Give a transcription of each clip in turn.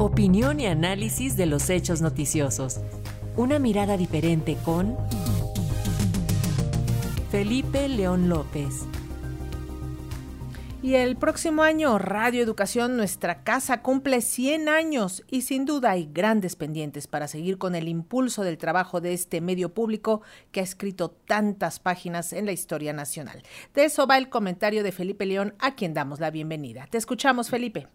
Opinión y análisis de los hechos noticiosos. Una mirada diferente con Felipe León López. Y el próximo año Radio Educación Nuestra Casa cumple 100 años y sin duda hay grandes pendientes para seguir con el impulso del trabajo de este medio público que ha escrito tantas páginas en la historia nacional. De eso va el comentario de Felipe León, a quien damos la bienvenida. Te escuchamos, Felipe.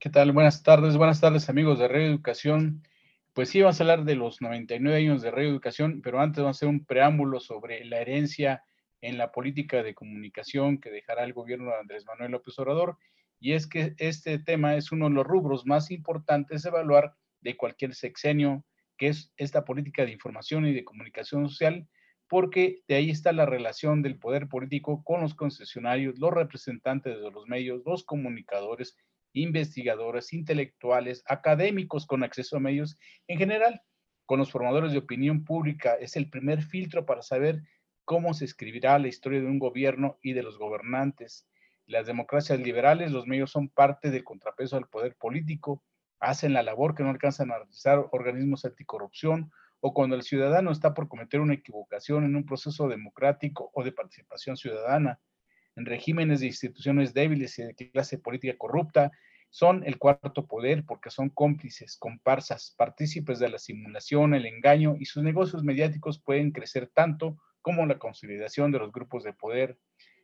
¿Qué tal? Buenas tardes, buenas tardes amigos de Radio Educación. Pues sí, vamos a hablar de los 99 años de Radio Educación, pero antes vamos a hacer un preámbulo sobre la herencia en la política de comunicación que dejará el gobierno de Andrés Manuel López Obrador. Y es que este tema es uno de los rubros más importantes de evaluar de cualquier sexenio, que es esta política de información y de comunicación social, porque de ahí está la relación del poder político con los concesionarios, los representantes de los medios, los comunicadores, investigadores, intelectuales, académicos con acceso a medios, en general, con los formadores de opinión pública. Es el primer filtro para saber cómo se escribirá la historia de un gobierno y de los gobernantes. Las democracias liberales, los medios son parte del contrapeso del poder político, hacen la labor que no alcanzan a realizar organismos anticorrupción o cuando el ciudadano está por cometer una equivocación en un proceso democrático o de participación ciudadana. En regímenes de instituciones débiles y de clase política corrupta, son el cuarto poder porque son cómplices, comparsas, partícipes de la simulación, el engaño y sus negocios mediáticos pueden crecer tanto como la consolidación de los grupos de poder.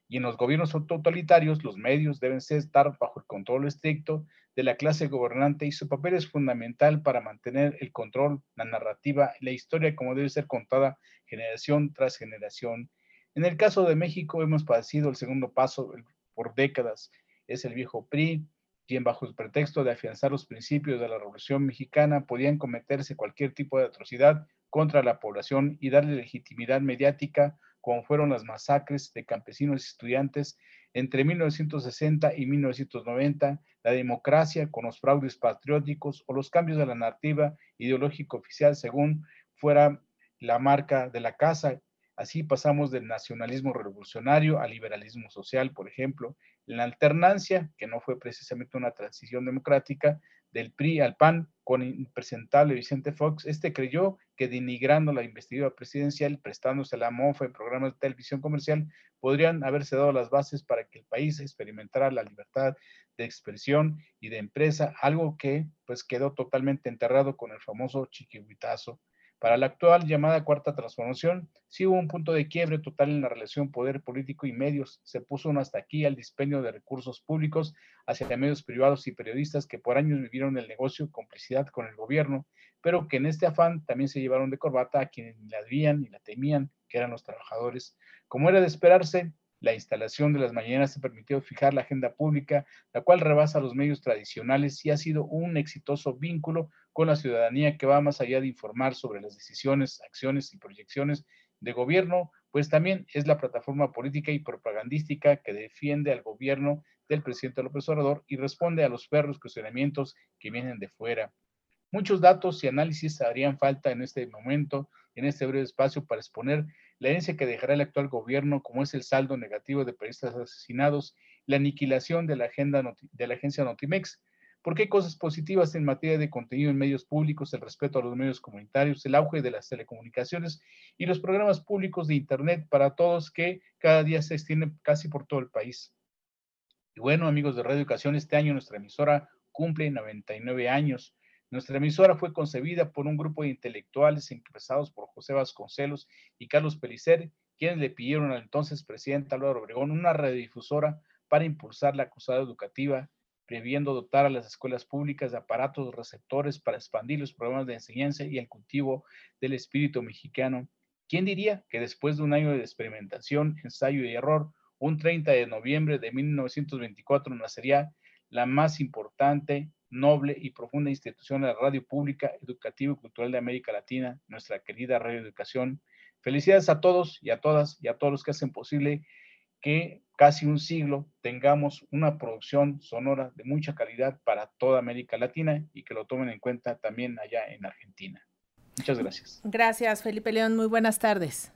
Y en los gobiernos totalitarios, los medios deben estar bajo el control estricto de la clase gobernante y su papel es fundamental para mantener el control, la narrativa la historia como debe ser contada generación tras generación. En el caso de México hemos padecido el segundo paso por décadas. Es el viejo PRI, quien bajo el pretexto de afianzar los principios de la Revolución Mexicana podían cometerse cualquier tipo de atrocidad contra la población y darle legitimidad mediática, como fueron las masacres de campesinos y estudiantes entre 1960 y 1990, la democracia con los fraudes patrióticos o los cambios de la narrativa ideológica oficial según fuera la marca de la casa. Así pasamos del nacionalismo revolucionario al liberalismo social, por ejemplo, en la alternancia, que no fue precisamente una transición democrática, del PRI al PAN con impresentable Vicente Fox, este creyó que denigrando la investidura presidencial, prestándose la mofa en programas de televisión comercial, podrían haberse dado las bases para que el país experimentara la libertad de expresión y de empresa, algo que pues quedó totalmente enterrado con el famoso chiquihuitazo para la actual llamada cuarta transformación, sí hubo un punto de quiebre total en la relación poder político y medios. Se puso uno hasta aquí al dispendio de recursos públicos hacia medios privados y periodistas que por años vivieron el negocio complicidad con el gobierno, pero que en este afán también se llevaron de corbata a quienes la debían y la temían, que eran los trabajadores. Como era de esperarse, la instalación de las mañanas se permitió fijar la agenda pública, la cual rebasa los medios tradicionales y ha sido un exitoso vínculo con la ciudadanía que va más allá de informar sobre las decisiones, acciones y proyecciones de gobierno, pues también es la plataforma política y propagandística que defiende al gobierno del presidente López Obrador y responde a los perros cuestionamientos que vienen de fuera. Muchos datos y análisis harían falta en este momento, en este breve espacio, para exponer la herencia que dejará el actual gobierno, como es el saldo negativo de periodistas asesinados, la aniquilación de la, agenda de la agencia Notimex, porque hay cosas positivas en materia de contenido en medios públicos, el respeto a los medios comunitarios, el auge de las telecomunicaciones y los programas públicos de Internet para todos que cada día se extienden casi por todo el país. Y bueno, amigos de Radio Educación, este año nuestra emisora cumple 99 años. Nuestra emisora fue concebida por un grupo de intelectuales encabezados por José Vasconcelos y Carlos Pelicer, quienes le pidieron al entonces presidente Álvaro Obregón una radiodifusora para impulsar la acusada educativa, previendo dotar a las escuelas públicas de aparatos receptores para expandir los programas de enseñanza y el cultivo del espíritu mexicano. ¿Quién diría que después de un año de experimentación, ensayo y error, un 30 de noviembre de 1924 nacería la más importante noble y profunda institución de la radio pública, educativa y cultural de América Latina, nuestra querida Radio Educación. Felicidades a todos y a todas y a todos los que hacen posible que casi un siglo tengamos una producción sonora de mucha calidad para toda América Latina y que lo tomen en cuenta también allá en Argentina. Muchas gracias. Gracias, Felipe León. Muy buenas tardes.